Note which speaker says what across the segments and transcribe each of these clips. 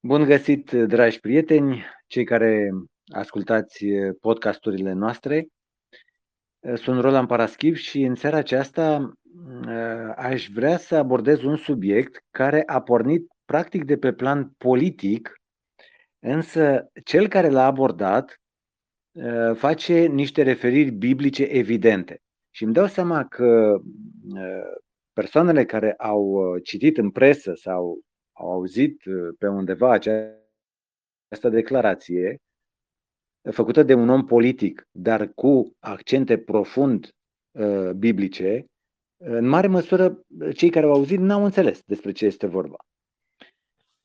Speaker 1: Bun găsit, dragi prieteni, cei care ascultați podcasturile noastre. Sunt Roland Paraschiv și în seara aceasta aș vrea să abordez un subiect care a pornit practic de pe plan politic, însă cel care l-a abordat face niște referiri biblice evidente. Și îmi dau seama că persoanele care au citit în presă sau au auzit uh, pe undeva această declarație făcută de un om politic, dar cu accente profund uh, biblice, în mare măsură cei care au auzit n-au înțeles despre ce este vorba.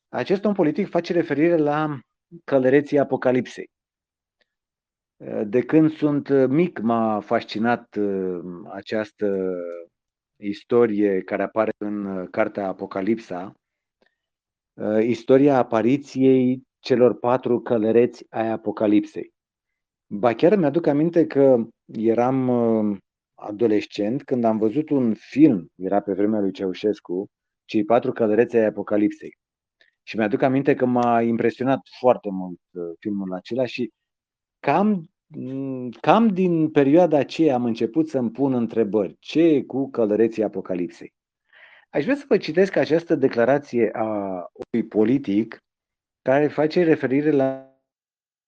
Speaker 1: Acest om politic face referire la călăreții Apocalipsei. Uh, de când sunt mic m-a fascinat uh, această istorie care apare în cartea Apocalipsa, Uh, istoria apariției celor patru călăreți ai Apocalipsei. Ba chiar mi-aduc aminte că eram uh, adolescent când am văzut un film, era pe vremea lui Ceaușescu, cei patru călăreți ai Apocalipsei. Și mi-aduc aminte că m-a impresionat foarte mult uh, filmul acela și cam, mm, cam din perioada aceea am început să-mi pun întrebări. Ce e cu călăreții Apocalipsei? Aș vrea să vă citesc această declarație a unui politic care face referire la,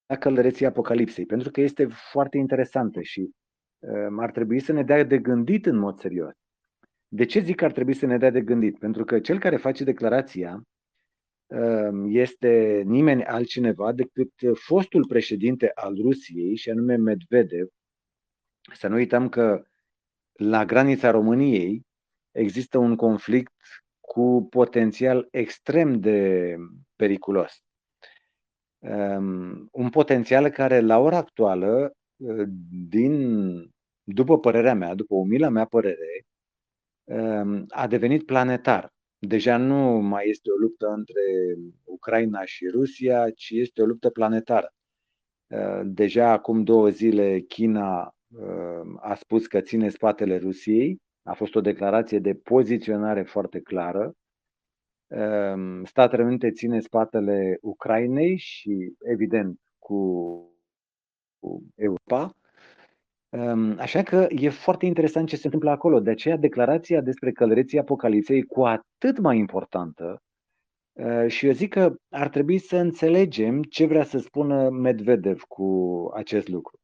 Speaker 1: la călăreții Apocalipsei, pentru că este foarte interesantă și uh, ar trebui să ne dea de gândit în mod serios. De ce zic că ar trebui să ne dea de gândit? Pentru că cel care face declarația uh, este nimeni altcineva decât fostul președinte al Rusiei, și anume Medvedev. Să nu uităm că la granița României există un conflict cu potențial extrem de periculos. Um, un potențial care la ora actuală, din, după părerea mea, după umila mea părere, um, a devenit planetar. Deja nu mai este o luptă între Ucraina și Rusia, ci este o luptă planetară. Uh, deja acum două zile China uh, a spus că ține spatele Rusiei a fost o declarație de poziționare foarte clară. Ehm, Statele Unite ține spatele Ucrainei și, evident, cu, Europa. Ehm, așa că e foarte interesant ce se întâmplă acolo. De aceea, declarația despre călăreții Apocalipsei cu atât mai importantă ehm, și eu zic că ar trebui să înțelegem ce vrea să spună Medvedev cu acest lucru.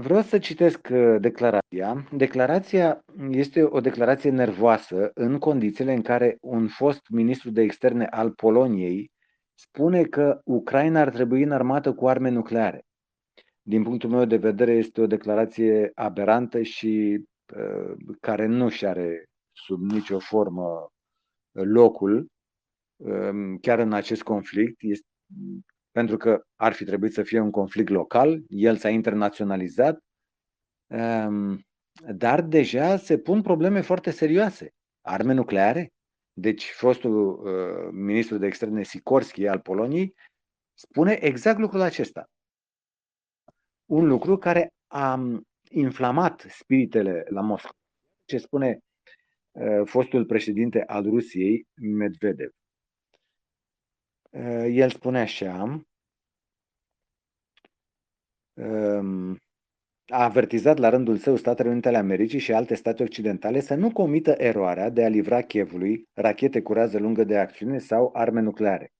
Speaker 1: Vreau să citesc uh, declarația. Declarația este o declarație nervoasă în condițiile în care un fost ministru de externe al Poloniei spune că Ucraina ar trebui înarmată cu arme nucleare. Din punctul meu de vedere, este o declarație aberantă și uh, care nu și are sub nicio formă locul uh, chiar în acest conflict. Este, pentru că ar fi trebuit să fie un conflict local, el s-a internaționalizat, ehm, dar deja se pun probleme foarte serioase. Arme nucleare? Deci fostul uh, ministru de externe Sikorski al Poloniei spune exact lucrul acesta. Un lucru care a inflamat spiritele la Moscova. Ce spune uh, fostul președinte al Rusiei, Medvedev. Uh, el spune așa, um, a avertizat la rândul său Statele Unite ale Americii și alte state occidentale să nu comită eroarea de a livra Chievului rachete cu rază lungă de acțiune sau arme nucleare.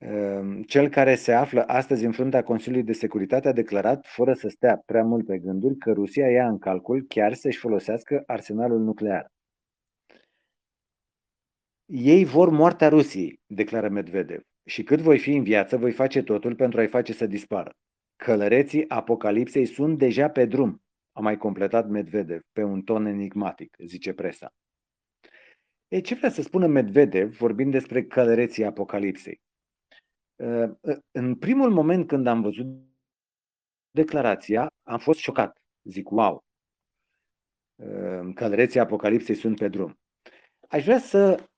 Speaker 1: Um, cel care se află astăzi în fruntea Consiliului de Securitate a declarat, fără să stea prea mult pe gânduri, că Rusia ia în calcul chiar să-și folosească arsenalul nuclear. Ei vor moartea Rusiei, declară Medvedev, și cât voi fi în viață, voi face totul pentru a-i face să dispară. Călăreții apocalipsei sunt deja pe drum, a mai completat Medvedev pe un ton enigmatic, zice presa. E, ce vrea să spună Medvedev vorbind despre călăreții apocalipsei? În primul moment când am văzut declarația, am fost șocat. Zic, wow, călăreții apocalipsei sunt pe drum. Aș vrea să um,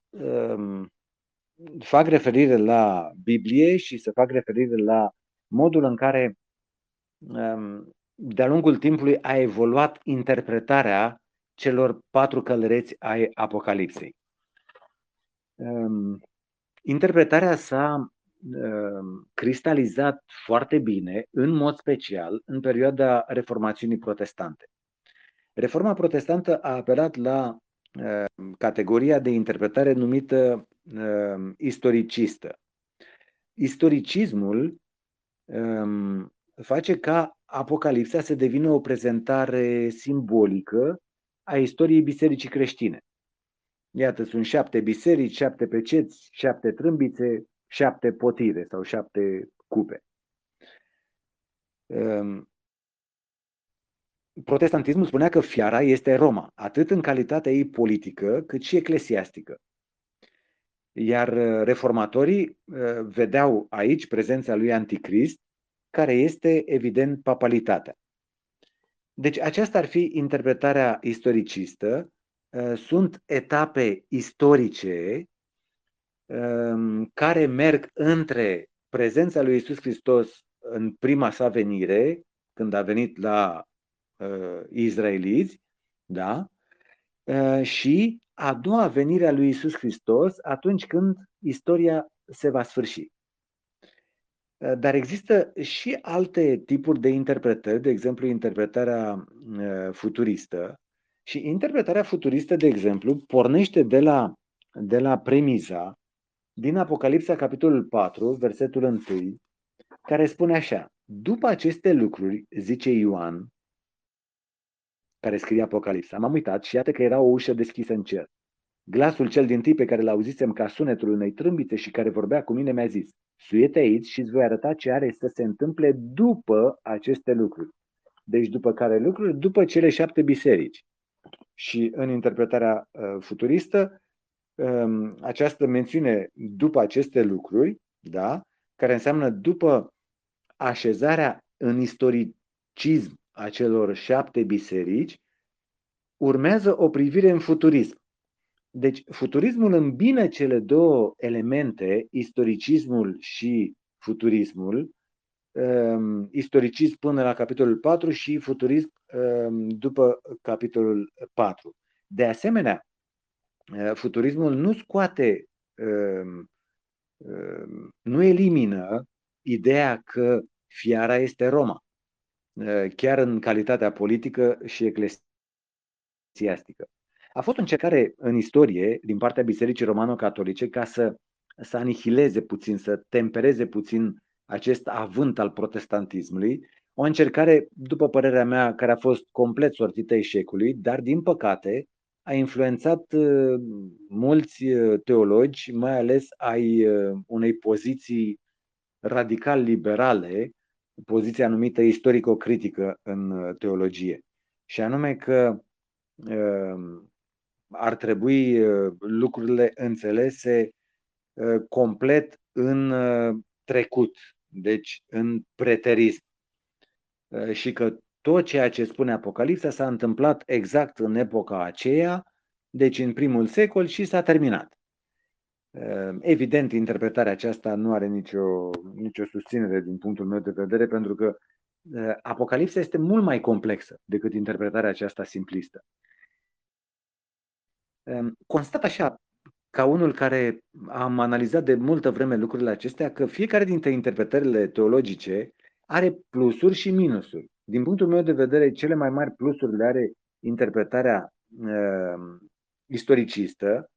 Speaker 1: fac referire la Biblie și să fac referire la modul în care um, de-a lungul timpului a evoluat interpretarea celor patru călăreți ai Apocalipsei. um, interpretarea s-a um, cristalizat foarte bine, în mod special, în perioada reformațiunii protestante. Reforma protestantă a apelat la uh, categoria de interpretare numită uh, istoricistă. Istoricismul um, face ca Apocalipsa să devină o prezentare simbolică a istoriei bisericii creștine. Iată, sunt șapte biserici, șapte peceți, șapte trâmbițe, șapte potire sau șapte cupe. Um, protestantismul spunea că fiara este Roma, atât în calitatea ei politică, cât și eclesiastică. Iar uh, reformatorii uh, vedeau aici prezența lui Anticrist, care este evident papalitatea. Deci aceasta ar fi interpretarea istoricistă. Uh, sunt etape istorice um, care merg între prezența lui Isus Hristos în prima sa venire, când a venit la uh, izraeliți, da? Uh, și a doua venire a lui Isus Hristos atunci când istoria se va sfârși. Uh, dar există și alte tipuri de interpretări, de exemplu interpretarea uh, futuristă. Și interpretarea futuristă, de exemplu, pornește de la, de la premiza din Apocalipsa, capitolul 4, versetul 1, care spune așa: După aceste lucruri, zice Ioan, care scrie Apocalipsa. M-am uitat și iată că era o ușă deschisă în cer. Glasul cel din tip pe care l-auzisem ca sunetul unei trâmbițe și care vorbea cu mine mi-a zis, suiete aici și îți voi arăta ce are să se întâmple după aceste lucruri. Deci după care lucruri? După cele șapte biserici. Și în interpretarea uh, futuristă, um, această mențiune după aceste lucruri, da, care înseamnă după așezarea în istoricism a celor șapte biserici, urmează o privire în futurism. Deci, futurismul îmbină cele două elemente, istoricismul și futurismul, um, istoricism până la capitolul 4 și futurism um, după capitolul 4. De asemenea, uh, futurismul nu scoate, um, nu elimină ideea că fiara este Roma. Eh, chiar în calitatea politică și eclesiastică. A fost o încercare în istorie din partea Bisericii Romano-Catolice ca să, să anihileze puțin, să tempereze puțin acest avânt al protestantismului, o încercare, după părerea mea, care a fost complet sortită eșecului, dar din păcate a influențat eh, mulți eh, teologi, mai ales ai unei poziții radical liberale, poziția numită istorico-critică în uh, teologie. Și anume că uh, ar trebui uh, lucrurile înțelese complet în trecut, deci în preterism. Și că tot ceea ce spune Apocalipsa s-a întâmplat exact în epoca aceea, deci în primul secol și s-a terminat. Ehm, evident, interpretarea aceasta nu are nicio, nicio susținere din punctul meu de vedere, pentru că Apocalipsa este mult mai complexă decât interpretarea aceasta simplistă. Ehm, constat așa, ca unul care am analizat de multă vreme lucrurile acestea, că fiecare dintre interpretările teologice are plusuri și minusuri. Din punctul meu de vedere, cele mai mari plusuri le are interpretarea uh, istoricistă,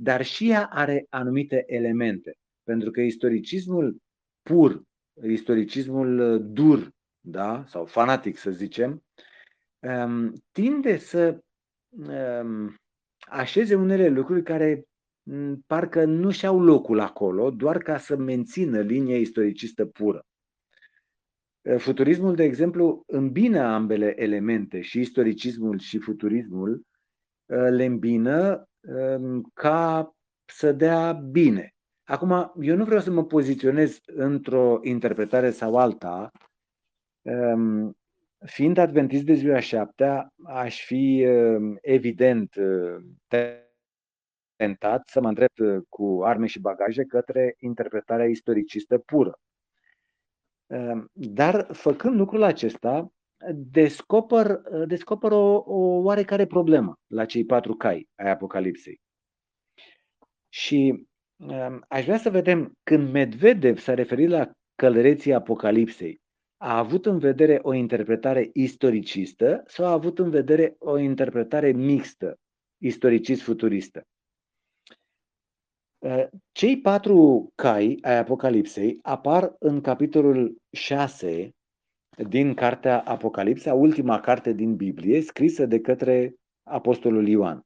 Speaker 1: dar și ea are anumite elemente. Pentru că istoricismul pur, istoricismul uh, dur, da, sau fanatic să zicem, um, tinde să um, așeze unele lucruri care mm, parcă nu și-au locul acolo, doar ca să mențină linia istoricistă pură. Uh, futurismul, de exemplu, îmbină ambele elemente, și istoricismul și futurismul, uh, le îmbină Ehm, ca să dea bine. Acum, eu nu vreau să mă poziționez într-o interpretare sau alta. Ehm, fiind adventist de ziua șaptea, aș fi ehm, evident tentat să mă îndrept cu arme și bagaje către interpretarea istoricistă pură. Dar făcând lucrul acesta, descoper, descoper o, o oarecare problemă la cei patru cai ai Apocalipsei. Și um, aș vrea să vedem când Medvedev s-a referit la călăreții Apocalipsei, a avut în vedere o interpretare istoricistă sau a avut în vedere o interpretare mixtă, istoricist-futuristă? Uh, cei patru cai ai Apocalipsei apar în capitolul 6 din cartea Apocalipsa, ultima carte din Biblie, scrisă de către Apostolul Ioan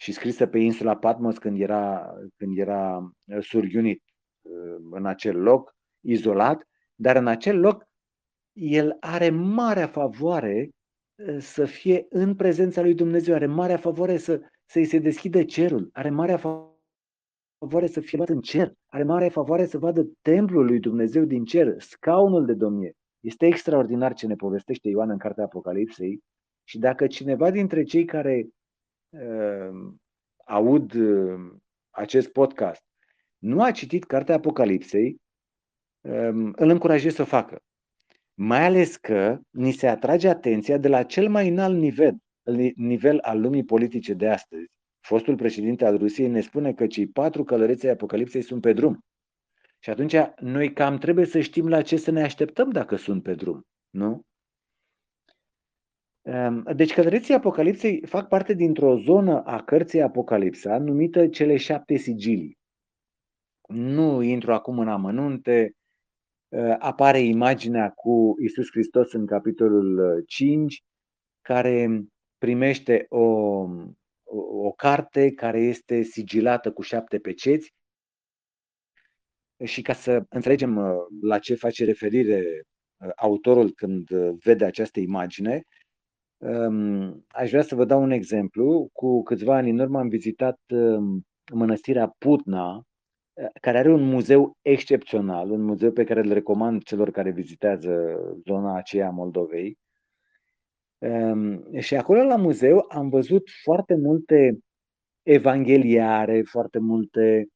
Speaker 1: și scrisă pe insula Patmos când era, când era uh, surghiunit uh, în acel loc, izolat, dar în acel loc el are marea favoare să fie în prezența lui Dumnezeu, are marea favoare să, să-i se deschidă cerul, are marea favoare favoare să fie luat în cer, are mare favoare să vadă templul lui Dumnezeu din cer, scaunul de domnie. Este extraordinar ce ne povestește Ioan în cartea Apocalipsei și dacă cineva dintre cei care uh, aud uh, acest podcast nu a citit cartea Apocalipsei, uh, îl încurajez să o facă. Mai ales că ni se atrage atenția de la cel mai înalt nivel, nivel al lumii politice de astăzi, fostul președinte al Rusiei ne spune că cei patru călăreți ai Apocalipsei sunt pe drum. Și atunci noi cam trebuie să știm la ce să ne așteptăm dacă sunt pe drum, nu? Ehm, deci călăreții Apocalipsei fac parte dintr-o zonă a cărții Apocalipsa numită cele șapte sigilii. Nu intru acum în amănunte, ehm, apare imaginea cu Isus Hristos în capitolul 5, care primește o o, o carte care este sigilată cu șapte peceți și ca să înțelegem uh, la ce face referire uh, autorul când uh, vede această imagine, um, aș vrea să vă dau un exemplu. Cu câțiva ani în urmă am vizitat um, mănăstirea Putna, care are un muzeu excepțional, un muzeu pe care îl recomand celor care vizitează zona aceea a Moldovei. Ehm, și acolo la muzeu am văzut foarte multe evangheliare, foarte multe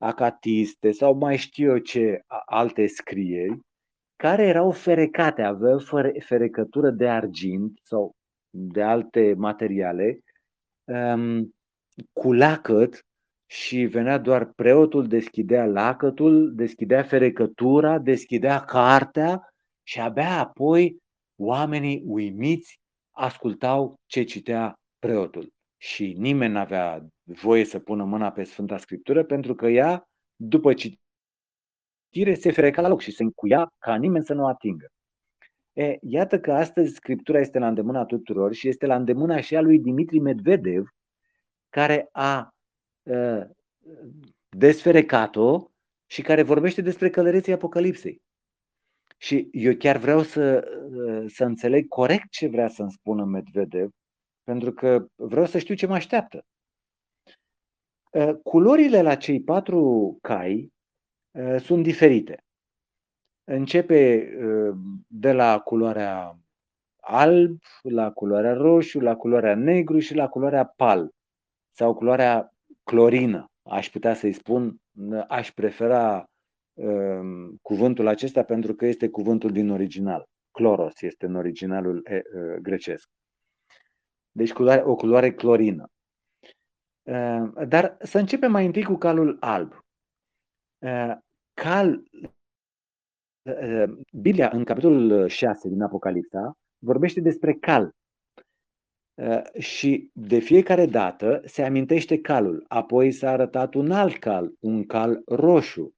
Speaker 1: acatiste sau mai știu eu ce alte scrieri, care erau ferecate, aveau ferecătură de argint sau de alte materiale, ehm, cu lacăt și venea doar preotul, deschidea lacătul, deschidea ferecătura, deschidea cartea și abia apoi oamenii uimiți ascultau ce citea preotul. Și nimeni n-avea voie să pună mâna pe Sfânta Scriptură pentru că ea, după citire, se fereca la loc și se încuia ca nimeni să nu o atingă. E, iată că astăzi Scriptura este la îndemâna tuturor și este la îndemâna și a lui Dimitri Medvedev, care a uh, desferecat-o și care vorbește despre călăreții Apocalipsei. Și eu chiar vreau să, să înțeleg corect ce vrea să-mi spună Medvedev, pentru că vreau să știu ce mă așteaptă. Ă, culorile la cei patru cai ă, sunt diferite. Începe ă, de la culoarea alb, la culoarea roșu, la culoarea negru și la culoarea pal sau culoarea clorină. Aș putea să-i spun, aș prefera Ehm, cuvântul acesta pentru că este cuvântul din original. Chloros este în originalul grecesc. Deci culoare, o culoare clorină. Ehm, dar să începem mai întâi cu calul alb. Ehm, cal, Biblia, în capitolul 6 din Apocalipsa, vorbește despre cal. Și de fiecare dată se amintește calul. Apoi s-a arătat un alt cal, un cal roșu.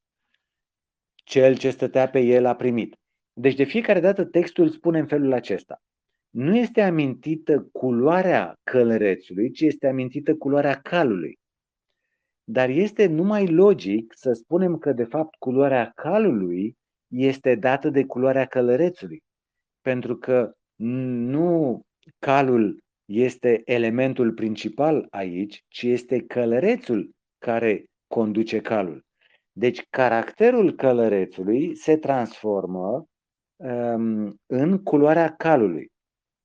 Speaker 1: Cel ce stătea pe el a primit. Deci de fiecare dată textul spune în felul acesta. Nu este amintită culoarea călărețului, ci este amintită culoarea calului. Dar este numai logic să spunem că, de fapt, culoarea calului este dată de culoarea călărețului. Pentru că nu calul este elementul principal aici, ci este călărețul care conduce calul. Deci caracterul călărețului se transformă um, în culoarea calului.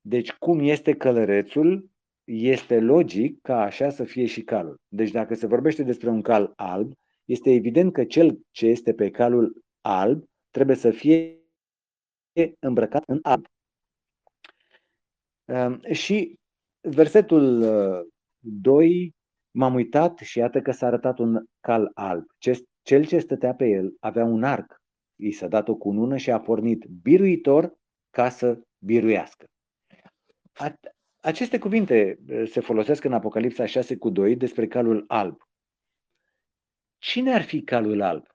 Speaker 1: Deci cum este călărețul, este logic ca așa să fie și calul. Deci dacă se vorbește despre un cal alb, este evident că cel ce este pe calul alb trebuie să fie îmbrăcat în alb. Um, și versetul 2 uh, M-am uitat și iată că s-a arătat un cal alb. Cel ce stătea pe el avea un arc. I s-a dat o cunună și a pornit biruitor ca să biruiască. Aceste cuvinte uh, se folosesc în Apocalipsa 6 cu 2 despre calul alb. Cine ar fi calul alb?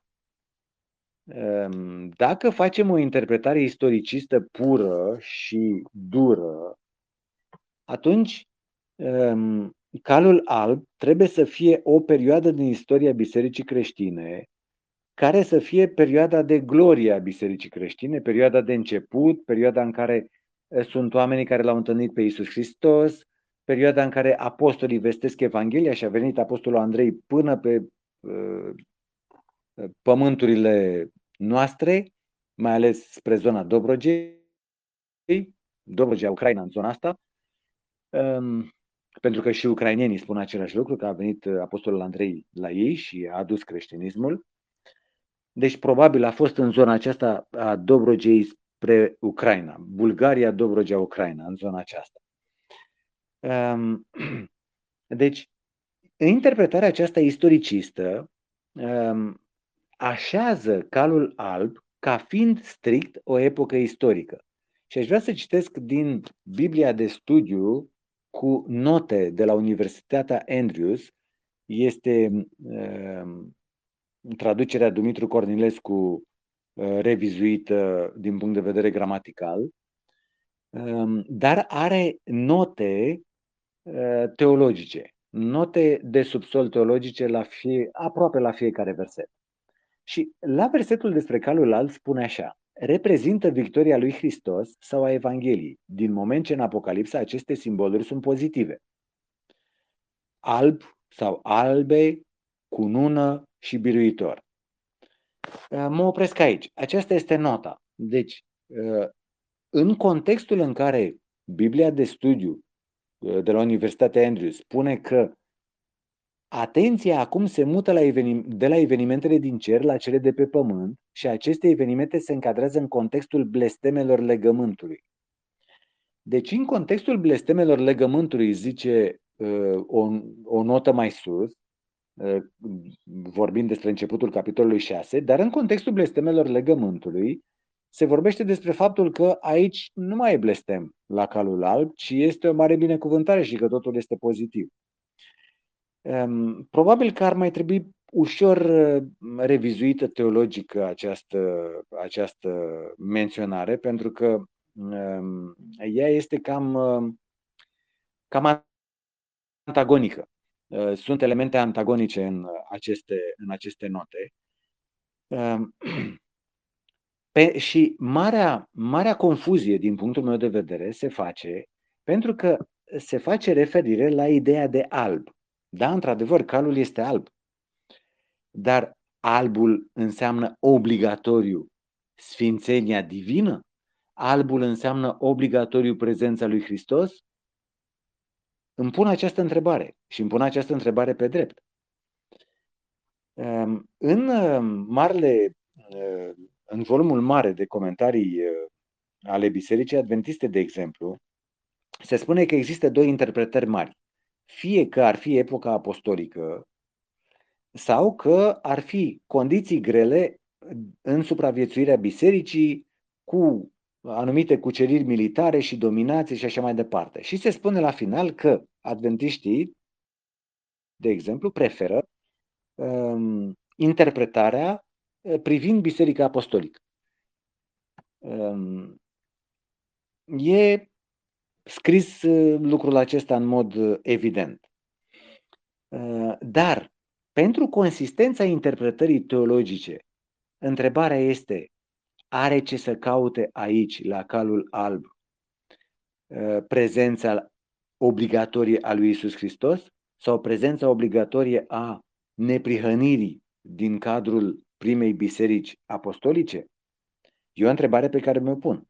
Speaker 1: Um, dacă facem o interpretare istoricistă pură și dură, atunci um, calul alb trebuie să fie o perioadă din istoria bisericii creștine care să fie perioada de glorie a bisericii creștine, perioada de început, perioada în care sunt oamenii care l-au întâlnit pe Isus Hristos, perioada în care apostolii vestesc Evanghelia și a venit apostolul Andrei până pe uh, pământurile noastre, mai ales spre zona Dobrogei, Dobrogea, Ucraina, în zona asta, um, pentru că și ucrainienii spun același lucru, că a venit apostolul Andrei la ei și a adus creștinismul. Deci probabil a fost în zona aceasta a Dobrogei spre Ucraina, Bulgaria, Dobrogea, Ucraina, în zona aceasta. Ehm, deci, interpretarea aceasta istoricistă ehm, așează calul alb ca fiind strict o epocă istorică. Și aș vrea să citesc din Biblia de studiu cu note de la Universitatea Andrews. Este uh, traducerea Dumitru Cornilescu Uh, revizuită din punct de vedere gramatical, um, dar are note uh, teologice, note de subsol teologice la fie, aproape la fiecare verset. Și la versetul despre calul alb spune așa, reprezintă victoria lui Hristos sau a Evangheliei, din moment ce în Apocalipsa aceste simboluri sunt pozitive. Alb sau albe, cunună și biruitor. Uh, mă opresc aici. Aceasta este nota. Deci, uh, în contextul în care Biblia de studiu uh, de la Universitatea Andrews spune că atenția acum se mută la evenim- de la evenimentele din cer la cele de pe pământ și aceste evenimente se încadrează în contextul blestemelor legământului. Deci, în contextul blestemelor legământului, zice o, o notă mai sus, Ă, vorbind despre începutul capitolului 6, dar în contextul blestemelor legământului se vorbește despre faptul că aici nu mai e blestem la calul alb, ci este o mare binecuvântare și că totul este pozitiv. Probabil că ar mai trebui ușor ă, revizuită teologică această, această menționare, pentru că ea este cam, cam antagonică. Uh, sunt elemente antagonice în aceste, în aceste note. Um, pe, și marea, marea confuzie, din punctul meu de vedere, se face pentru că se face referire la ideea de alb. Da, într-adevăr, calul este alb. Dar albul înseamnă obligatoriu sfințenia divină? Albul înseamnă obligatoriu prezența lui Hristos? Îmi pun această întrebare și îmi pun această întrebare pe drept. Ehm, în ehm, marele, ehm, în volumul mare de comentarii ale Bisericii Adventiste, de exemplu, se spune că există două interpretări mari. Fie că ar fi epoca apostolică sau că ar fi condiții grele în supraviețuirea bisericii cu anumite cuceriri militare și dominație și așa mai departe. Și se spune la final că adventiștii, de exemplu, preferă um, interpretarea uh, privind Biserica Apostolică. Um, e scris uh, lucrul acesta în mod uh, evident. Uh, dar, pentru consistența interpretării teologice, întrebarea este are ce să caute aici, la calul alb, uh, prezența obligatorie a lui Isus Hristos sau prezența obligatorie a neprihănirii din cadrul primei biserici apostolice? E o întrebare pe care mi-o pun.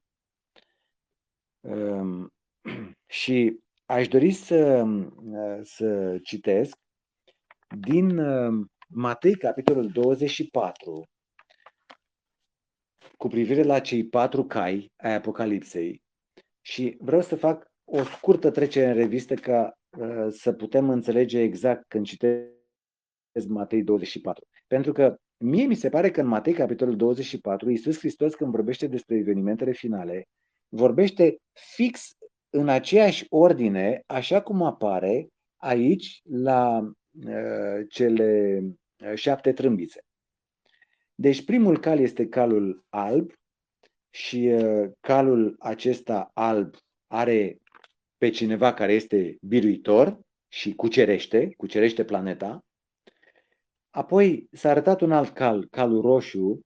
Speaker 1: Um, și aș dori să, uh, să citesc din uh, Matei, capitolul 24, cu privire la cei patru cai ai Apocalipsei și vreau să fac o scurtă trecere în revistă ca uh, să putem înțelege exact când citesc Matei 24. Pentru că mie mi se pare că în Matei, capitolul 24, Iisus Hristos, când vorbește despre evenimentele finale, vorbește fix în aceeași ordine, așa cum apare aici la uh, cele uh, șapte trâmbițe. Deci primul cal este calul alb și uh, calul acesta alb are pe cineva care este biruitor și cucerește, cucerește planeta. Apoi s-a arătat un alt cal, calul roșu.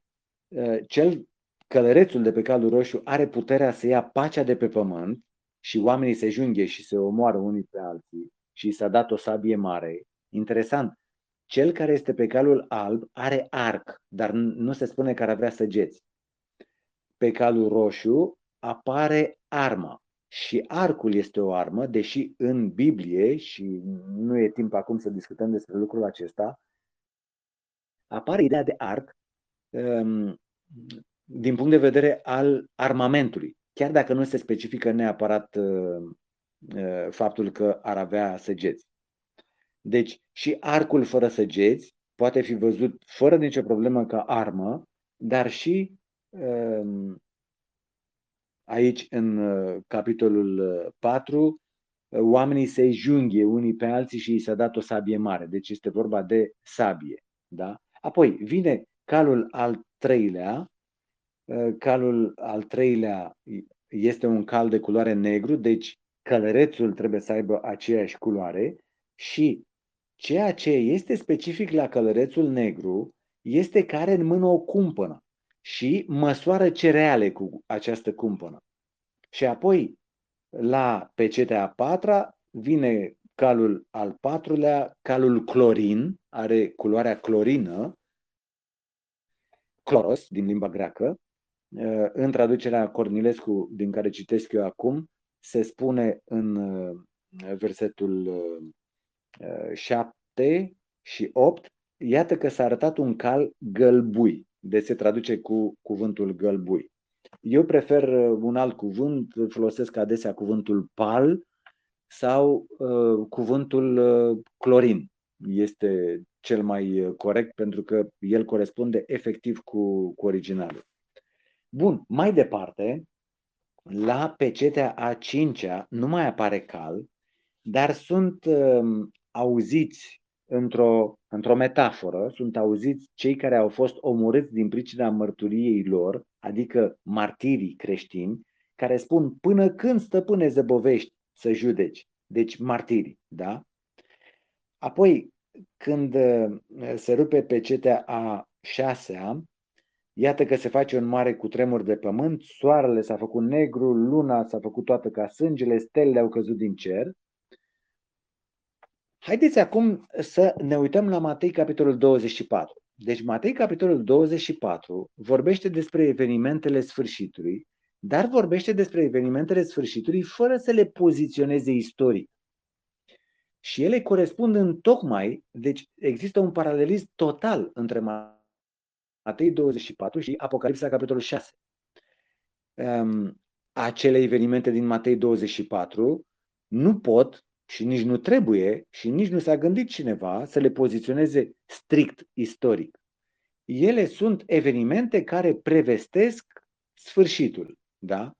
Speaker 1: Uh, cel călărețul de pe calul roșu are puterea să ia pacea de pe pământ și oamenii se junghe și se omoară unii pe alții și s-a dat o sabie mare. Interesant, cel care este pe calul alb are arc, dar nu se spune că ar avea săgeți. Pe calul roșu apare arma. Și arcul este o armă, deși în Biblie, și nu e timp acum să discutăm despre lucrul acesta, apare ideea de arc um, din punct de vedere al armamentului, chiar dacă nu se specifică neapărat uh, uh, faptul că ar avea săgeți. Deci și arcul fără săgeți poate fi văzut fără nicio problemă ca armă, dar și um, aici în uh, capitolul 4 oamenii se junghe unii pe alții și i s-a dat o sabie mare. Deci este vorba de sabie. Da? Apoi vine calul al treilea. Calul al treilea este un cal de culoare negru, deci călărețul trebuie să aibă aceeași culoare și Ceea ce este specific la călărețul negru este că are în mână o cumpănă și măsoară cereale cu această cumpănă. Și apoi, la pecetea a patra, vine calul al patrulea, calul clorin, are culoarea clorină, cloros, din limba greacă. În traducerea Cornilescu, din care citesc eu acum, se spune în versetul 7 și 8, iată că s-a arătat un cal gălbui. Deci se traduce cu cuvântul gălbui. Eu prefer uh, un alt cuvânt, folosesc adesea cuvântul pal sau uh, cuvântul uh, clorin. Este cel mai uh, corect pentru că el corespunde efectiv cu, cu originalul. Bun, mai departe, la pecetea a cincea nu mai apare cal, dar sunt uh, auziți într-o, într-o metaforă, sunt auziți cei care au fost omorâți din pricina mărturiei lor, adică martirii creștini, care spun până când stăpâne zăbovești să judeci. Deci martirii, da? Apoi, când uh, se rupe pe cetea a șasea, iată că se face un mare cutremur de pământ, soarele s-a făcut negru, luna s-a făcut toată ca sângele, stelele au căzut din cer Haideți acum să ne uităm la Matei, capitolul 24. Deci Matei, capitolul 24, vorbește despre evenimentele sfârșitului, dar vorbește despre evenimentele sfârșitului fără să le poziționeze istoric. Și ele corespund în tocmai, deci există un paralelism total între Matei 24 și Apocalipsa, capitolul 6. Um, acele evenimente din Matei 24 nu pot și nici nu trebuie și nici nu s-a gândit cineva să le poziționeze strict istoric. Ele sunt evenimente care prevestesc sfârșitul. Da?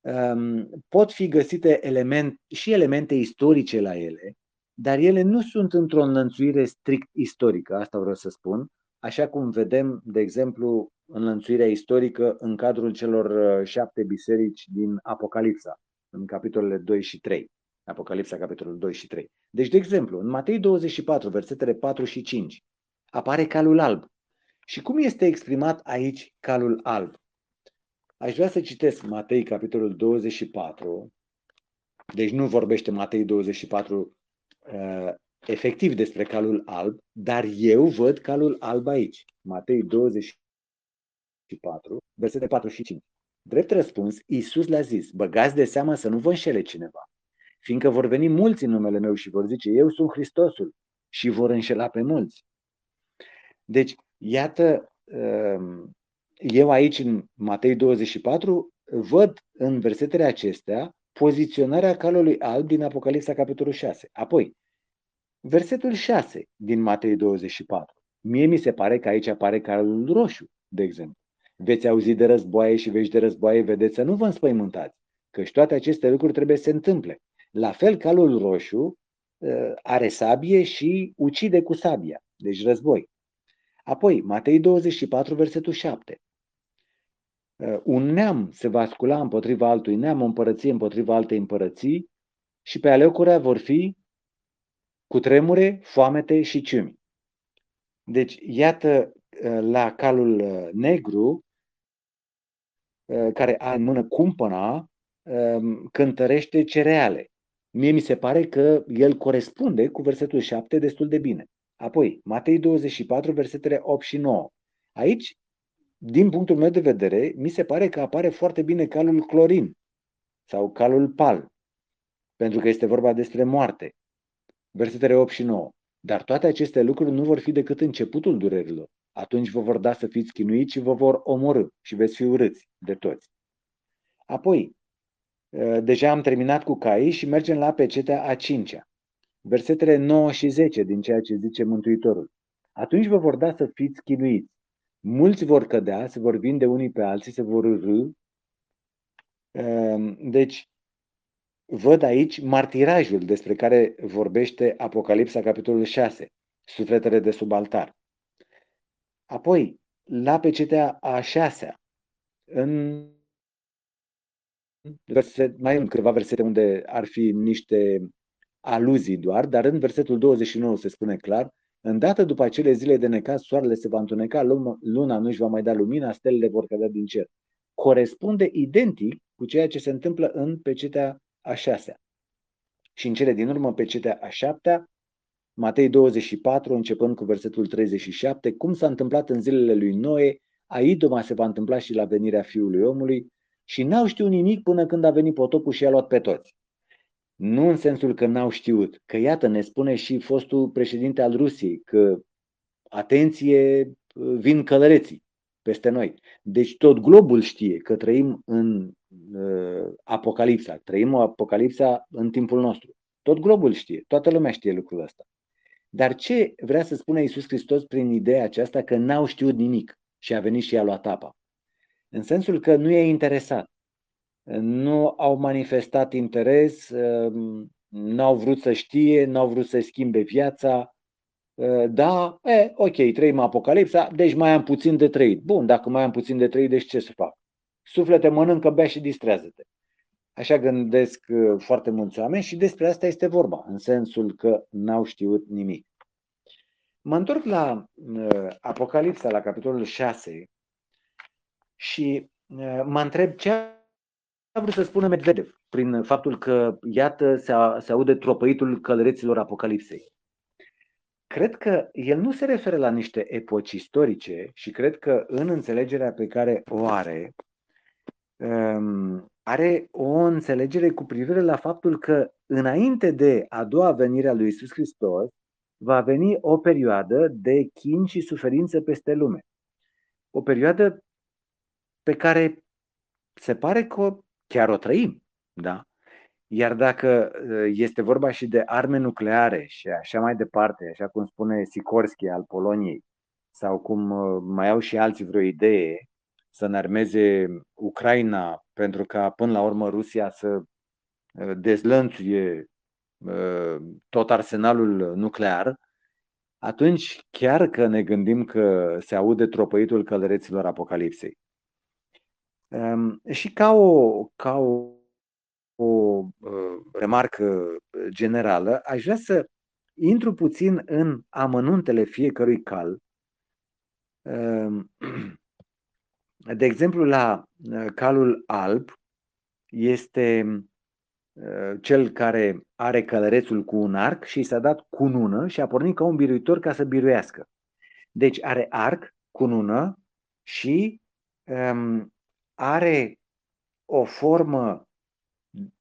Speaker 1: Um, pot fi găsite element, și elemente istorice la ele, dar ele nu sunt într-o înlănțuire strict istorică, asta vreau să spun, așa cum vedem, de exemplu, înlănțuirea istorică în cadrul celor uh, șapte biserici din Apocalipsa, în capitolele 2 și 3. Apocalipsa, capitolul 2 și 3. Deci, de exemplu, în Matei 24, versetele 4 și 5, apare calul alb. Și cum este exprimat aici calul alb? Aș vrea să citesc Matei, capitolul 24. Deci nu vorbește Matei 24 uh, efectiv despre calul alb, dar eu văd calul alb aici. Matei 24, versetele 4 și 5. Drept răspuns, Iisus le-a zis, băgați de seamă să nu vă înșele cineva fiindcă vor veni mulți în numele meu și vor zice, eu sunt Hristosul și vor înșela pe mulți. Deci, iată, um, eu aici în Matei 24 văd în versetele acestea poziționarea calului alb din Apocalipsa capitolul 6. Apoi, versetul 6 din Matei 24. Mie mi se pare că aici apare calul roșu, de exemplu. Veți auzi de războaie și veți de războaie, vedeți să nu vă înspăimântați, și toate aceste lucruri trebuie să se întâmple. La fel, calul roșu uh, are sabie și ucide cu sabia, deci război. Apoi, Matei 24, versetul 7. Uh, un neam se va scula împotriva altui neam, o împărăție împotriva altei împărății și pe aleocurea vor fi cu tremure, foamete și ciumi. Deci, iată, uh, la calul uh, negru, care are în mână cumpăna, um, cântărește cereale. Mie mi se pare că el corespunde cu versetul 7 destul de bine. Apoi, Matei 24, versetele 8 și 9. Aici din punctul meu de vedere, mi se pare că apare foarte bine calul clorin sau calul pal, pentru că este vorba despre moarte. Versetele 8 și 9. Dar toate aceste lucruri nu vor fi decât începutul durerilor. Atunci vă vor da să fiți chinuiți și vă vor omorâ și veți fi urâți de toți. Apoi, ă, deja am terminat cu caii și mergem la pecetea a cincea. Versetele 9 și 10 din ceea ce zice Mântuitorul. Atunci vă vor da să fiți chinuiți Mulți vor cădea, se vor vinde unii pe alții, se vor râ. Ehm, deci, văd aici martirajul despre care vorbește Apocalipsa, capitolul 6, sufletele de sub altar. Apoi, la pecetea a șasea, în verset, mai în câteva versete unde ar fi niște aluzii doar, dar în versetul 29 se spune clar, Îndată după acele zile de necaz, soarele se va întuneca, luna nu își va mai da lumina, stelele vor cădea din cer. Corespunde identic cu ceea ce se întâmplă în pecetea a șasea. Și în cele din urmă, pecetea a șaptea, Matei 24, începând cu versetul 37, cum s-a întâmplat în zilele lui Noe, a Idoma se va întâmpla și la venirea Fiului Omului, și n-au știut nimic până când a venit potopul și a luat pe toți. Nu în sensul că n-au știut, că iată, ne spune și fostul președinte al Rusiei că, atenție, vin călăreții peste noi. Deci tot globul știe că trăim în uh, apocalipsa, trăim o apocalipsa în timpul nostru. Tot globul știe, toată lumea știe lucrul ăsta. Dar ce vrea să spună Iisus Hristos prin ideea aceasta că n-au știut nimic și a venit și a luat apa? În sensul că nu e interesat nu au manifestat interes, um, n-au vrut să știe, n-au vrut să schimbe viața. Uh, da, e, ok, trăim apocalipsa, deci mai am puțin de trăit. Bun, dacă mai am puțin de trăit, deci ce să fac? Suflete, mănâncă, bea și distrează-te. Așa gândesc uh, foarte mulți oameni și despre asta este vorba, în sensul că n-au știut nimic. Mă întorc la uh, Apocalipsa, la capitolul 6 și mă întreb ce a vrut să spună Medvedev prin faptul că, iată, se, a, se aude tropăitul călăreților Apocalipsei. Cred că el nu se referă la niște epoci istorice și cred că în înțelegerea pe care o are, um, are o înțelegere cu privire la faptul că înainte de a doua venire a lui Isus Hristos, va veni o perioadă de chin și suferință peste lume. O perioadă pe care se pare că chiar o trăim. Da? Iar dacă uh, este vorba și de arme nucleare și așa mai departe, așa cum spune Sikorski al Poloniei, sau cum uh, mai au și alții vreo idee să înarmeze Ucraina pentru ca până la urmă Rusia să uh, dezlănțuie tot arsenalul nuclear, atunci chiar că ne gândim că se aude tropăitul călăreților apocalipsei. Ehm, și ca o, ca o, o uh, remarcă generală, aș vrea să intru puțin în amănuntele fiecărui cal. Ehm, de exemplu, la uh, calul alb este uh, cel care are călărețul cu un arc și s-a dat cunună și a pornit ca un biruitor ca să biruiască. Deci are arc, cunună și um, are o formă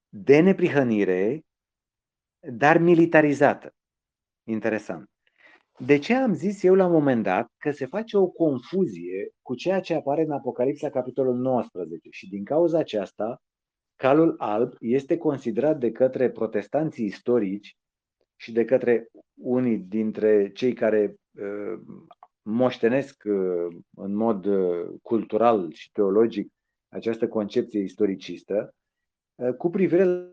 Speaker 1: de neprihănire, dar militarizată. Interesant. De ce am zis eu la un moment dat că se face o confuzie cu ceea ce apare în Apocalipsa capitolul 19 și din cauza aceasta calul alb este considerat de către protestanții istorici și de către unii dintre cei care uh, moștenesc uh, în mod uh, cultural și teologic această concepție istoricistă, uh, cu privire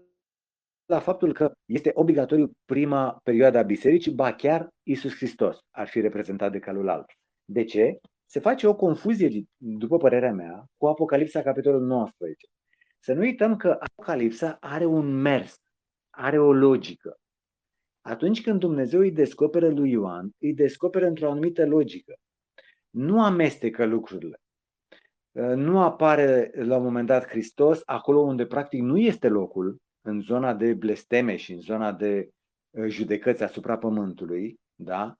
Speaker 1: la faptul că este obligatoriu prima perioadă a bisericii, ba chiar Isus Hristos ar fi reprezentat de calul alb. De ce? Se face o confuzie, după părerea mea, cu Apocalipsa, capitolul 19. Să nu uităm că Apocalipsa are un mers, are o logică. Atunci când Dumnezeu îi descoperă lui Ioan, îi descoperă într-o anumită logică. Nu amestecă lucrurile. Nu apare la un moment dat Hristos acolo unde practic nu este locul, în zona de blesteme și în zona de uh, judecăți asupra pământului, da?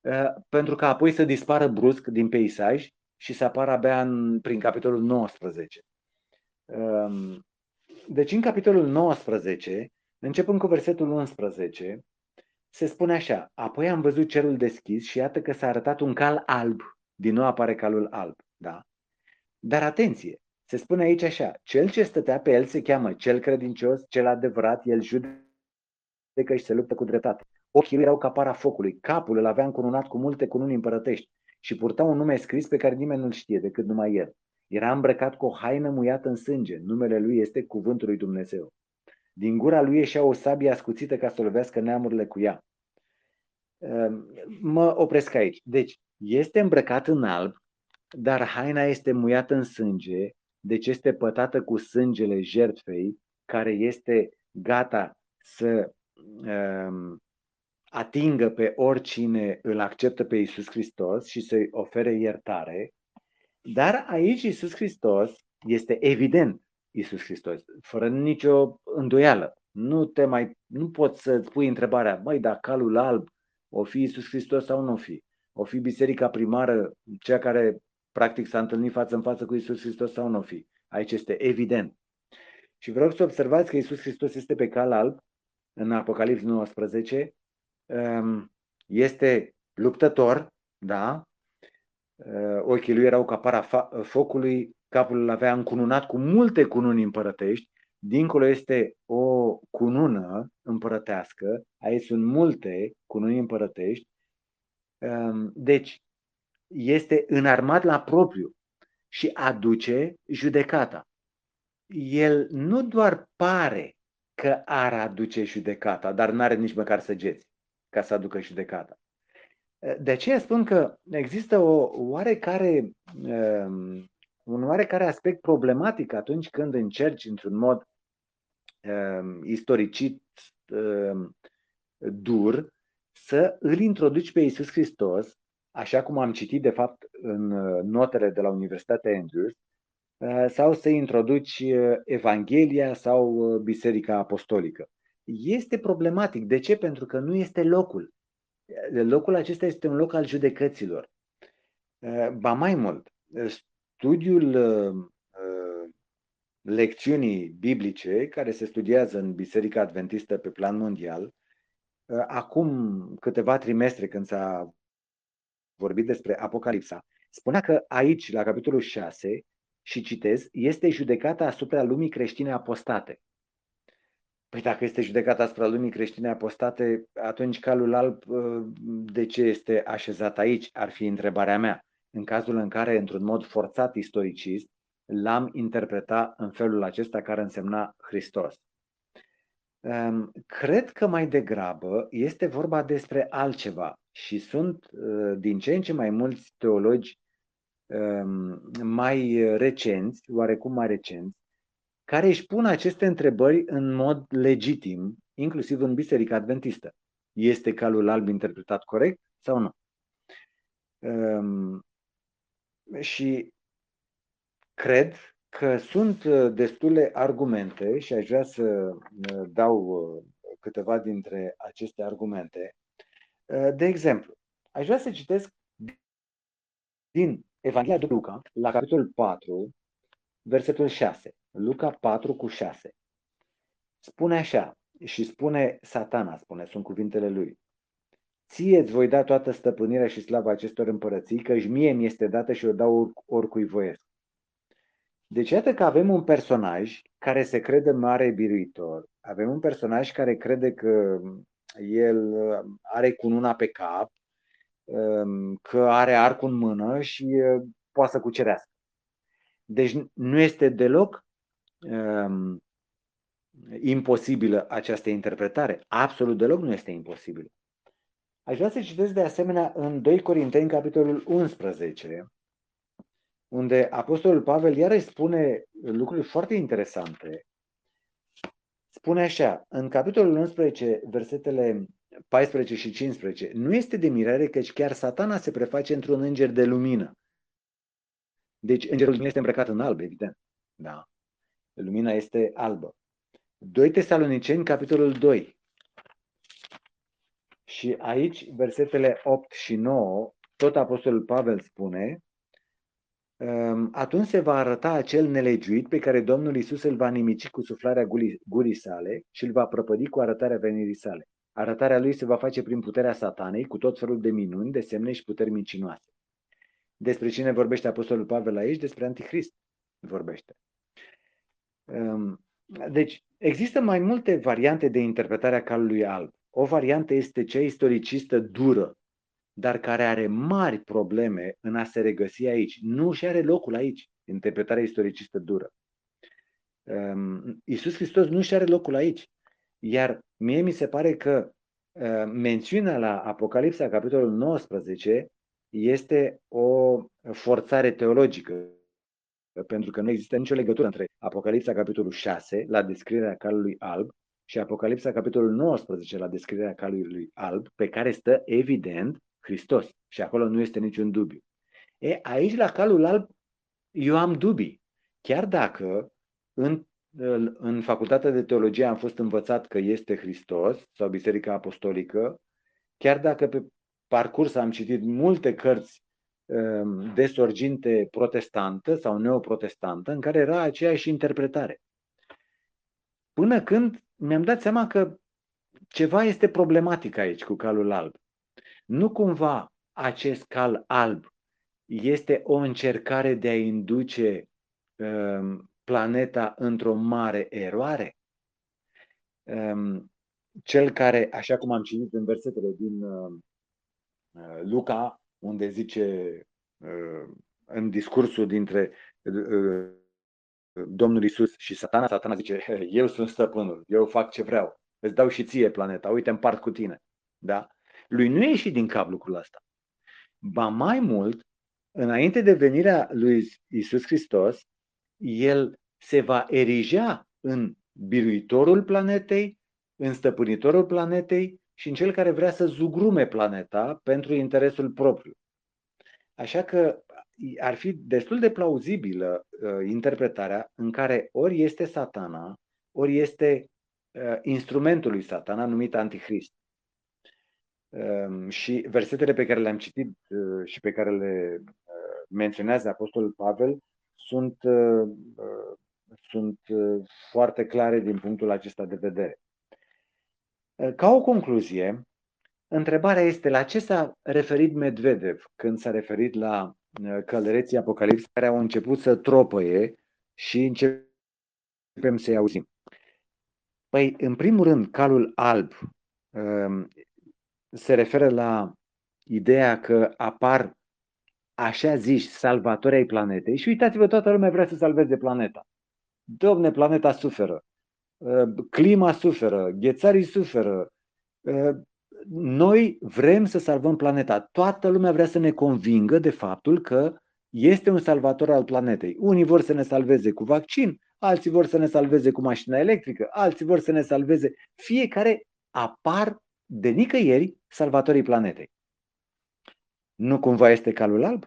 Speaker 1: Uh, pentru că apoi să dispară brusc din peisaj și să apară abia în, prin capitolul 19. Um, deci în capitolul 19, începând cu versetul 11, se spune așa, apoi am văzut cerul deschis și iată că s-a arătat un cal alb, din nou apare calul alb, da? Dar atenție, se spune aici așa, cel ce stătea pe el se cheamă cel credincios, cel adevărat, el judecă și se luptă cu dreptate. Ochii lui erau ca para focului, capul îl avea încununat cu multe cununi împărătești și purta un nume scris pe care nimeni nu-l știe decât numai el. Era îmbrăcat cu o haină muiată în sânge, numele lui este Cuvântul lui Dumnezeu. Din gura lui ieșea o sabie ascuțită ca să lovească neamurile cu ea. Ehm, mă opresc aici. Deci, este îmbrăcat în alb, dar haina este muiată în sânge deci este pătată cu sângele jertfei care este gata să um, atingă pe oricine îl acceptă pe Isus Hristos și să-i ofere iertare. Dar aici Isus Hristos este evident Isus Hristos, fără nicio îndoială. Nu te mai, nu poți să-ți pui întrebarea, măi, dar calul alb o fi Isus Hristos sau nu o fi? O fi biserica primară, cea care practic s-a întâlnit față în față cu Isus Hristos sau nu fi. Aici este evident. Și vreau să observați că Isus Hristos este pe cal alb în Apocalips 19, ehm, este luptător, da? Ehm, ochii lui erau ca para focului, capul îl avea încununat cu multe cununi împărătești, dincolo este o cunună împărătească, aici sunt multe cununi împărătești, ehm, deci este înarmat la propriu și aduce judecata. El nu doar pare că ar aduce judecata, dar nu are nici măcar săgeți ca să aducă judecata. De aceea spun că există o oarecare, um, un oarecare aspect problematic atunci când încerci într-un mod um, istoricit um, dur să îl introduci pe Iisus Hristos așa cum am citit de fapt în uh, notele de la Universitatea Andrews, uh, sau să introduci uh, Evanghelia sau Biserica Apostolică. Este problematic. De ce? Pentru că nu este locul. Locul acesta este un loc al judecăților. Ba mai mult, studiul lecțiunii biblice care se studiază în Biserica Adventistă pe plan mondial, acum câteva trimestre când s-a vorbit despre Apocalipsa, spunea că aici, la capitolul 6, și citez, este judecata asupra lumii creștine apostate. Păi dacă este judecata asupra lumii creștine apostate, atunci calul alb ă, de ce este așezat aici? Ar fi întrebarea mea. În cazul în care, într-un mod forțat istoricist, l-am interpretat în felul acesta care însemna Hristos. Cred că mai degrabă este vorba despre altceva și sunt uh, din ce în ce mai mulți teologi um, mai recenți, oarecum mai recenți, care își pun aceste întrebări în mod legitim, inclusiv în Biserica Adventistă. Este calul alb interpretat corect sau nu? Um, și cred că sunt uh, destule argumente și aș vrea să uh, dau câteva dintre aceste argumente Uh, de exemplu, aș vrea să citesc din Evanghelia după Luca, la capitolul 4, versetul 6. Luca 4 cu 6. Spune așa, și spune satana, spune, sunt cuvintele lui. Ție îți voi da toată stăpânirea și slava acestor împărății, că mie mi este dată și o dau oricui voiesc. Deci iată că avem un personaj care se crede mare biruitor, avem un personaj care crede că el are cununa pe cap, um, că are arcul în mână și uh, poate să cucerească. Deci nu este deloc um, imposibilă această interpretare. Absolut deloc nu este imposibilă. Aș vrea să citesc de asemenea în 2 Corinteni, capitolul 11, unde Apostolul Pavel iarăși spune lucruri foarte interesante. Spune așa, în capitolul 11, versetele 14 și 15, nu este de mirare căci chiar satana se preface într-un înger de lumină. Deci îngerul nu este îmbrăcat în alb, evident. Da. Lumina este albă. 2 Tesaloniceni, capitolul 2. Și aici, versetele 8 și 9, tot Apostolul Pavel spune, ehm, atunci se va arăta acel nelegiuit pe care Domnul Isus îl va nimici cu suflarea gurii sale și îl va prăpădi cu arătarea venirii sale. Arătarea lui se va face prin puterea satanei, cu tot felul de minuni, de semne și puteri mincinoase. Despre cine vorbește Apostolul Pavel aici? Despre Antichrist vorbește. Ehm, deci, există mai multe variante de interpretare a calului alb. O variantă este cea istoricistă dură, dar care are mari probleme în a se regăsi aici. Nu și are locul aici, interpretarea istoricistă dură. Ehm, Iisus Hristos nu și are locul aici. Iar mie mi se pare că uh, mențiunea la Apocalipsa, capitolul 19, este o forțare teologică, pentru că nu există nicio legătură între Apocalipsa, capitolul 6, la descrierea calului alb, și Apocalipsa, capitolul 19, la descrierea calului alb, pe care stă evident Hristos. Și acolo nu este niciun dubiu. E, aici, la calul alb, eu am dubii. Chiar dacă în în facultatea de teologie am fost învățat că este Hristos sau Biserica Apostolică, chiar dacă pe parcurs am citit multe cărți um, de sorginte protestantă sau neoprotestantă în care era aceeași interpretare. Până când mi-am dat seama că ceva este problematic aici cu calul alb. Nu cumva acest cal alb este o încercare de a induce um, planeta într-o mare eroare? Ehm, cel care, așa cum am citit în versetele din uh, uh, Luca, unde zice uh, în discursul dintre Domnul Isus și satana, satana zice, eu sunt stăpânul, eu fac ce vreau, îți dau și ție planeta, uite, împart cu tine. Da? Lui nu e ieșit din cap lucrul ăsta. Ba mai mult, înainte de venirea lui Isus Hristos, el se va erigea în biruitorul planetei, în stăpânitorul planetei și în cel care vrea să zugrume planeta pentru interesul propriu. Așa că ar fi destul de plauzibilă uh, interpretarea în care ori este satana, ori este uh, instrumentul lui satana numit antichrist. Uh, și versetele pe care le-am citit uh, și pe care le uh, menționează Apostolul Pavel sunt uh, uh, sunt uh, foarte clare din punctul acesta de vedere. Uh, ca o concluzie, întrebarea este la ce s-a referit Medvedev când s-a referit la uh, călăreții Apocalips care au început să tropăie și începem să-i auzim. Păi, în primul rând, calul alb um, se referă la ideea că apar așa ziși salvatori ai planetei și uitați-vă, toată lumea vrea să salveze planeta. Domne, planeta suferă, ă, clima suferă, ghețarii suferă. Ă, noi vrem să salvăm planeta. Toată lumea vrea să ne convingă de faptul că este un salvator al planetei. Unii vor să ne salveze cu vaccin, alții vor să ne salveze cu mașina electrică, alții vor să ne salveze. Fiecare apar de nicăieri salvatorii planetei. Nu cumva este calul alb?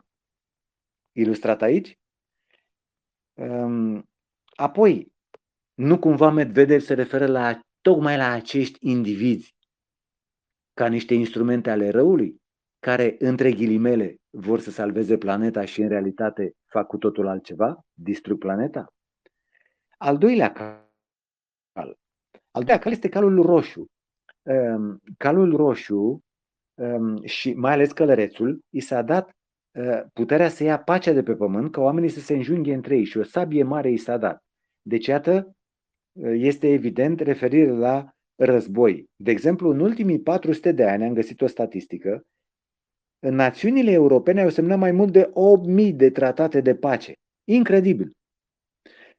Speaker 1: Ilustrat aici? Apoi, nu cumva Medvedev se referă la, tocmai la acești indivizi ca niște instrumente ale răului, care, între ghilimele, vor să salveze planeta și în realitate fac cu totul altceva, distrug planeta? Al doilea cal. Al doilea cal este calul roșu. Ehm, calul roșu ehm, și mai ales călărețul i s-a dat uh, puterea să ia pacea de pe pământ, ca oamenii să se înjunghe între ei și o sabie mare i s-a dat. Deci, iată, uh, este evident referire la război. De exemplu, în ultimii 400 de ani am găsit o statistică, în națiunile europene au semnat mai mult de 8.000 de tratate de pace. Incredibil!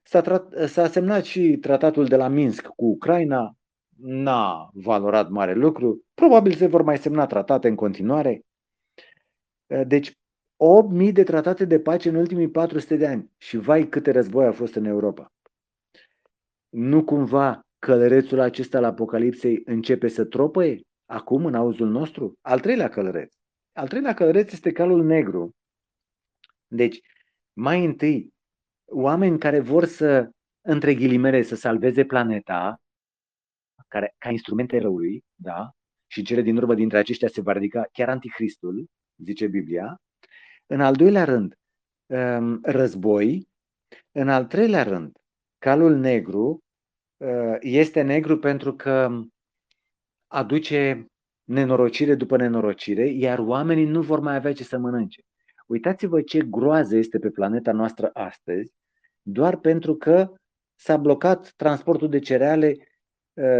Speaker 1: S-a, tra- s-a semnat și tratatul de la Minsk cu Ucraina, n-a valorat mare lucru, probabil se vor mai semna tratate în continuare. Deci 8.000 de tratate de pace în ultimii 400 de ani și vai câte război a fost în Europa. Nu cumva călărețul acesta al Apocalipsei începe să tropăie acum în auzul nostru? Al treilea călăreț. Al treilea călăreț este calul negru. Deci, mai întâi, oameni care vor să, între ghilimele, să salveze planeta, care, ca instrumente răului, da? Și cele din urmă dintre aceștia se va ridica chiar anticristul, zice Biblia. În al doilea rând, um, război. În al treilea rând, calul negru uh, este negru pentru că aduce nenorocire după nenorocire, iar oamenii nu vor mai avea ce să mănânce. Uitați-vă ce groază este pe planeta noastră astăzi, doar pentru că s-a blocat transportul de cereale uh,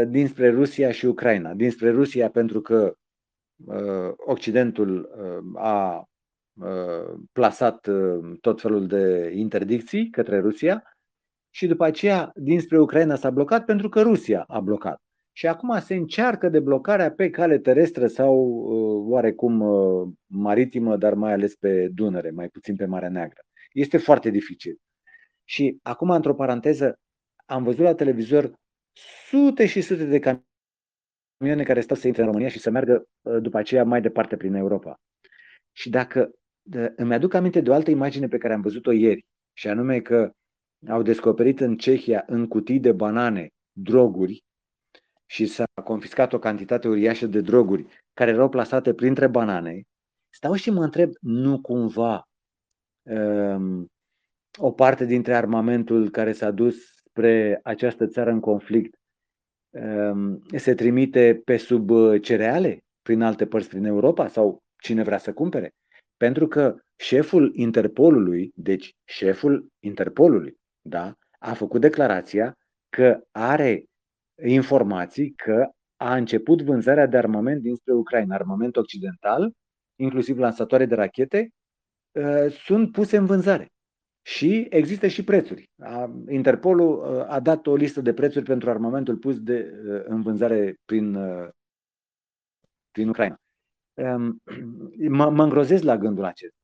Speaker 1: dinspre Rusia și Ucraina. Dinspre Rusia pentru că uh, Occidentul uh, a plasat tot felul de interdicții către Rusia și după aceea dinspre Ucraina s-a blocat pentru că Rusia a blocat și acum se încearcă deblocarea pe cale terestră sau uh, oarecum uh, maritimă, dar mai ales pe Dunăre, mai puțin pe Marea Neagră. Este foarte dificil. Și acum, într-o paranteză, am văzut la televizor sute și sute de camioane care stau să intre în România și să meargă uh, după aceea mai departe prin Europa. Și dacă îmi aduc aminte de o altă imagine pe care am văzut-o ieri, și anume că au descoperit în Cehia, în cutii de banane, droguri și s-a confiscat o cantitate uriașă de droguri care erau plasate printre banane, stau și mă întreb, nu cumva um, o parte dintre armamentul care s-a dus spre această țară în conflict um, se trimite pe sub uh, cereale prin alte părți prin Europa sau cine vrea să cumpere? Pentru că șeful Interpolului, deci șeful Interpolului, da, a făcut declarația că are informații că a început vânzarea de armament dinspre Ucraina, armament occidental, inclusiv lansatoare de rachete, uh, sunt puse în vânzare. Și există și prețuri. Interpolul uh, a dat o listă de prețuri pentru armamentul pus de, uh, în vânzare prin, prin Ucraina. Um, mă, mă îngrozesc la gândul acesta.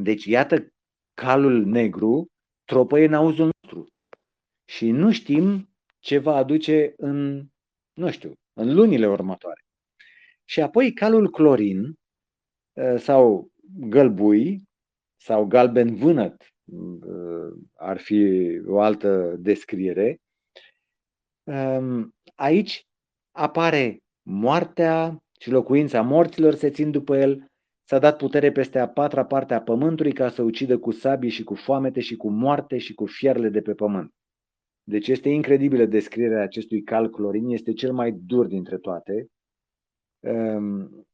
Speaker 1: Deci, iată, calul negru tropăie în auzul nostru. Și nu știm ce va aduce în, nu știu, în lunile următoare. Și apoi calul clorin ă, sau gălbui sau galben vânăt ă, ar fi o altă descriere. Aici apare moartea și locuința morților se țin după el, s-a dat putere peste a patra parte a pământului ca să ucidă cu sabie și cu foamete și cu moarte și cu fierle de pe pământ. Deci este incredibilă descrierea acestui cal clorin, este cel mai dur dintre toate. Ehm,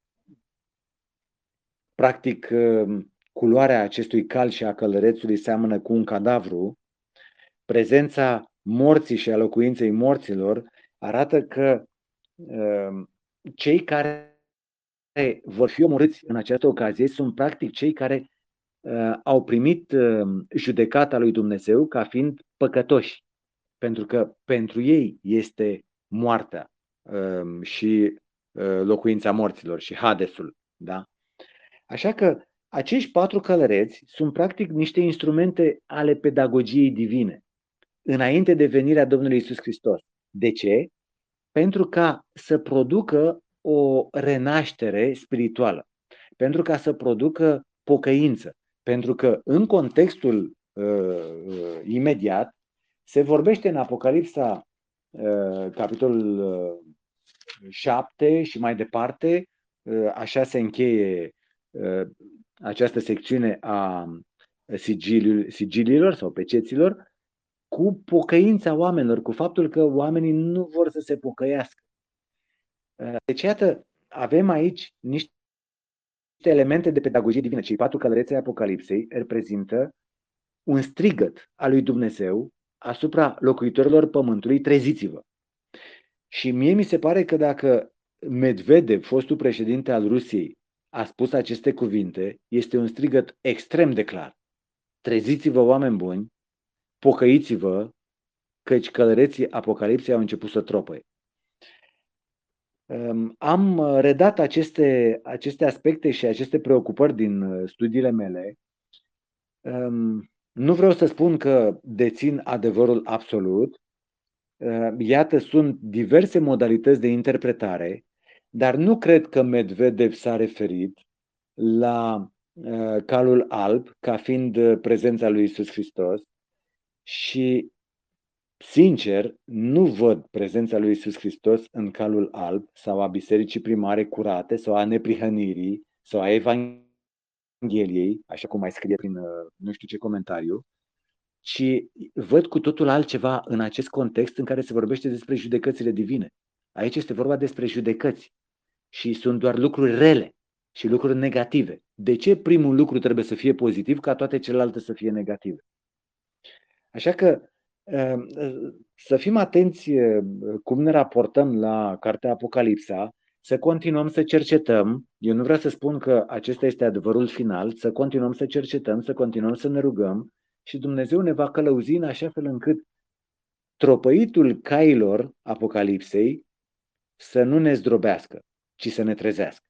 Speaker 1: practic, ehm, culoarea acestui cal și a călărețului seamănă cu un cadavru. Prezența morții și a locuinței morților arată că ehm, cei care vor fi omorâți în această ocazie sunt practic cei care au primit judecata lui Dumnezeu ca fiind păcătoși pentru că pentru ei este moartea um, și uh, locuința morților și Hadesul. Da? Așa că acești patru călăreți sunt practic niște instrumente ale pedagogiei divine, înainte de venirea Domnului Isus Hristos. De ce? Pentru ca să producă o renaștere spirituală, pentru ca să producă pocăință, pentru că în contextul uh, uh, imediat se vorbește în Apocalipsa, uh, capitolul 7 uh, și mai departe, uh, așa se încheie această secțiune a sigililor sau peceților, cu pocăința oamenilor, cu faptul că oamenii nu vor să se pocăiască. Deci, iată, avem aici niște elemente de pedagogie divină, cei patru călărețe ai Apocalipsei, reprezintă un strigăt al lui Dumnezeu asupra locuitorilor pământului, treziți-vă. Și mie mi se pare că dacă Medvedev, fostul președinte al Rusiei, a spus aceste cuvinte, este un strigăt extrem de clar. Treziți-vă, oameni buni, pocăiți-vă, căci călăreții Apocalipsei au început să tropăie. Am redat aceste, aceste aspecte și aceste preocupări din uh, studiile mele. Nu vreau să spun că dețin adevărul absolut. Iată, sunt diverse modalități de interpretare, dar nu cred că Medvedev s-a referit la uh, calul alb ca fiind uh, prezența lui Isus Hristos și Sincer, nu văd prezența lui Isus Hristos în calul alb sau a bisericii primare curate sau a neprihănirii sau a Evangheliei, așa cum mai scrie prin uh, nu știu ce comentariu, ci văd cu totul altceva în acest context în care se vorbește despre judecățile divine. Aici este vorba despre judecăți și sunt doar lucruri rele și lucruri negative. De ce primul lucru trebuie să fie pozitiv ca toate celelalte să fie negative? Așa că Ehm, să fim atenți cum ne raportăm la cartea Apocalipsa, să continuăm să cercetăm. Eu nu vreau să spun că acesta este adevărul final, să continuăm să cercetăm, să continuăm să ne rugăm și Dumnezeu ne va călăuzi în așa fel încât tropăitul cailor Apocalipsei să nu ne zdrobească, ci să ne trezească.